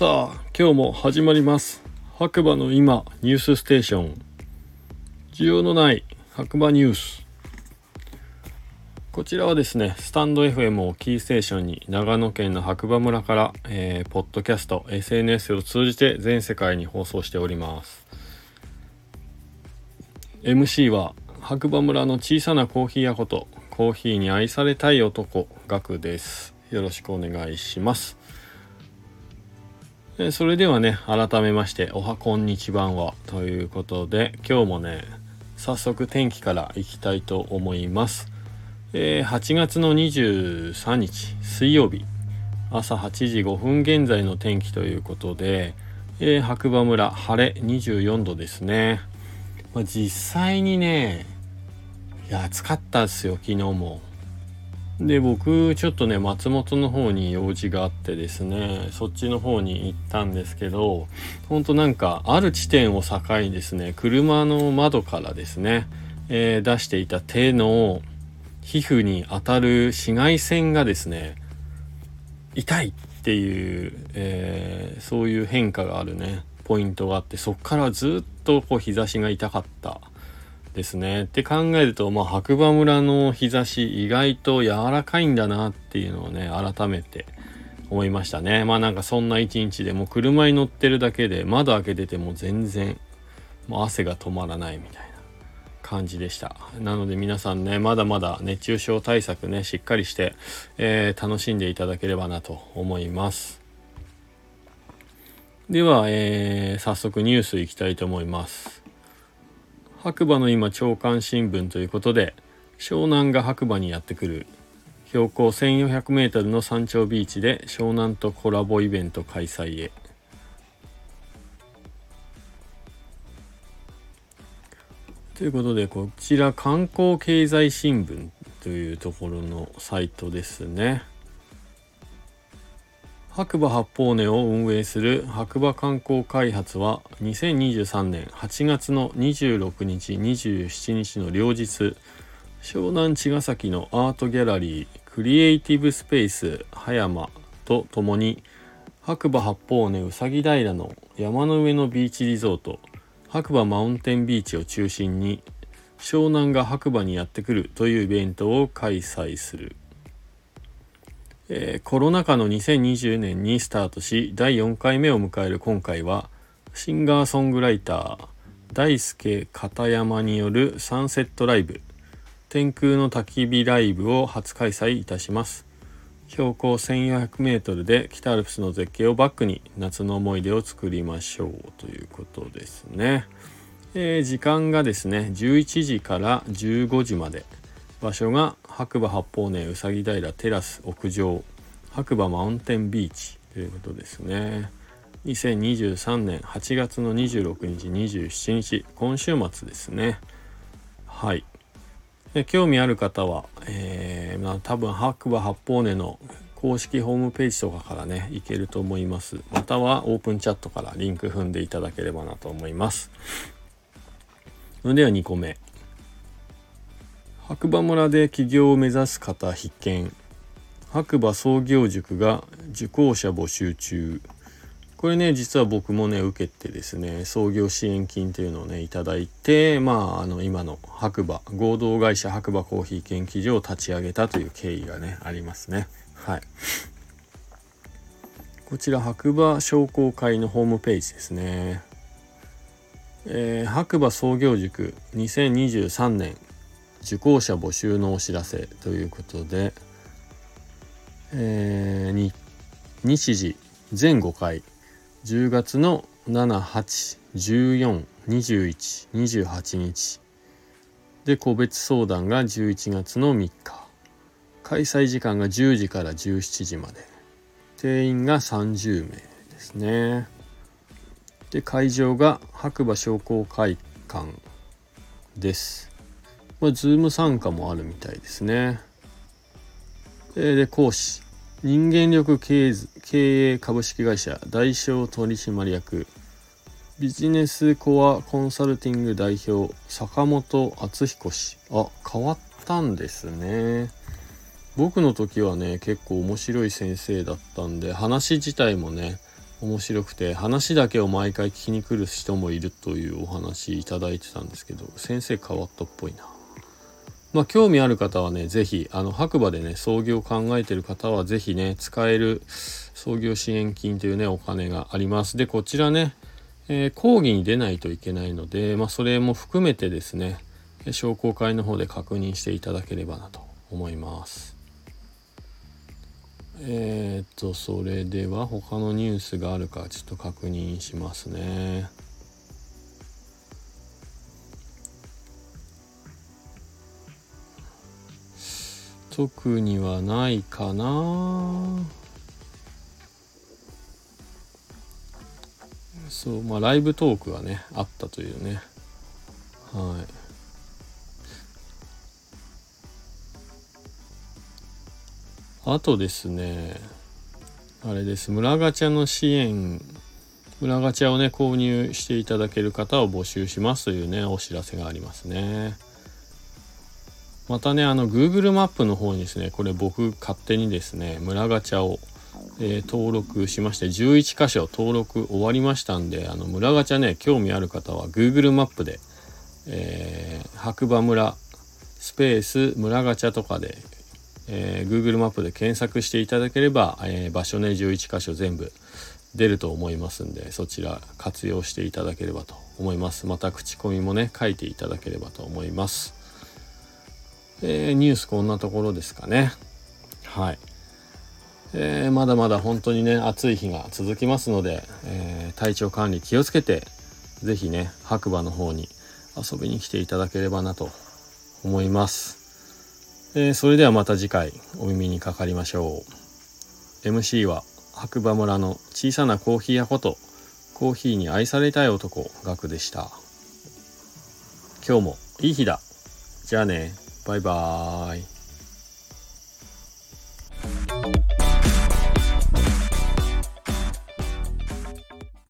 さあ今日も始まります。白馬の今ニュースステーション。需要のない白馬ニュース。こちらはですねスタンド FM をキーステーションに長野県の白馬村から、えー、ポッドキャスト SNS を通じて全世界に放送しております。MC は白馬村の小さなコーヒー屋ことコーヒーに愛されたい男ガクです。よろしくお願いします。えそれではね改めましておはこんにちばんはということで今日もね早速天気からいきたいと思います、えー、8月の23日水曜日。朝8時5分現在の天気ということで、えー、白馬村晴れ24度ですね、まあ、実際にねいや暑かったですよ昨日も。で僕ちょっとね松本の方に用事があってですねそっちの方に行ったんですけどほんとなんかある地点を境にですね車の窓からですね、えー、出していた手の皮膚に当たる紫外線がですね痛いっていう、えー、そういう変化があるねポイントがあってそっからずっとこう日差しが痛かったですね。って考えると、まあ、白馬村の日差し意外と柔らかいんだなっていうのをね、改めて思いましたね。まあなんかそんな一日でもう車に乗ってるだけで窓開けてても全然もう汗が止まらないみたいな感じでした。なので皆さんね、まだまだ熱中症対策ね、しっかりして、えー、楽しんでいただければなと思います。では、えー、早速ニュースいきたいと思います。白馬の今朝刊新聞ということで湘南が白馬にやってくる標高 1400m の山頂ビーチで湘南とコラボイベント開催へということでこちら観光経済新聞というところのサイトですね。白馬八方根を運営する白馬観光開発は2023年8月の26日27日の両日。湘南茅ヶ崎のアートギャラリークリエイティブスペース葉山とともに白馬八方根うさぎ平の山の上のビーチリゾート白馬マウンテンビーチを中心に湘南が白馬にやってくるというイベントを開催する。えー、コロナ禍の2020年にスタートし第4回目を迎える今回はシンガーソングライター大輔片山によるサンセットライブ天空の焚き火ライブを初開催いたします。標高 1400m で北アルプスの絶景をバックに夏の思い出を作りましょうということですね、えー、時間がですね11時から15時まで。場所が白馬八方根うさぎ平テラス屋上白馬マウンテンビーチということですね。2023年8月の26日27日今週末ですね。はい。興味ある方は、えー、まあ、多分白馬八方根の公式ホームページとかからね行けると思います。またはオープンチャットからリンク踏んでいただければなと思います。それでは2個目。白馬村で起業を目指す方必見。白馬創業塾が受講者募集中。これね実は僕もね受けてですね創業支援金というのをねいただいてまああの今の白馬合同会社白馬コーヒー研究所を立ち上げたという経緯がねありますね。はい。こちら白馬商工会のホームページですね。えー、白馬創業塾2023年受講者募集のお知らせということで、えー、に日時全5回10月の78142128日で個別相談が11月の3日。開催時間が10時から17時まで。定員が30名ですね。で会場が白馬商工会館です。まあ、ズーム参加もあるみたいですね。で、講師。人間力経営株式会社代表取締役ビジネスコアコンサルティング代表坂本敦彦氏あ変わったんですね僕の時はね結構面白い先生だったんで話自体もね面白くて話だけを毎回聞きに来る人もいるというお話いただいてたんですけど先生変わったっぽいな。まあ興味ある方はね是非あの白馬でね創業を考えてる方は是非ね使える創業支援金というねお金があります。でこちらね、えー、講義に出ないといけないので、まあ、それも含めてですね商工会の方で確認していただければなと思います。えっ、とそれでは他のニュースがあるかちょっと確認しますね。特にはないかな。そうまあライブトークがねあったというね。はい。あとですね、あれです、村ガチャの支援、村ガチャをね、購入していただける方を募集しますというね、お知らせがありますね。またね、あの、Google マップの方にですね、これ僕勝手にですね、村ガチャを、えー、登録しまして、11箇所登録終わりましたんで、あの、村ガチャね、興味ある方は Google マップで、えー、白馬村スペース村ガチャとかでえー、Google マップで検索していただければ、えー、場所ね11箇所全部出ると思いますんでそちら活用していただければと思います。また口コミもね書いていただければと思います、えー、ニュースこんなところですかね。はい、えー、まだまだ本当にね暑い日が続きますので、えー、体調管理気をつけて是非ね白馬の方に遊びに来ていただければなと思います。え、それではまた次回お耳にかかりましょう。MC は白馬村の小さなコーヒー屋ことコーヒーに愛されたい男ガクでした。今日もいい日だ。じゃあね。バイバーイ。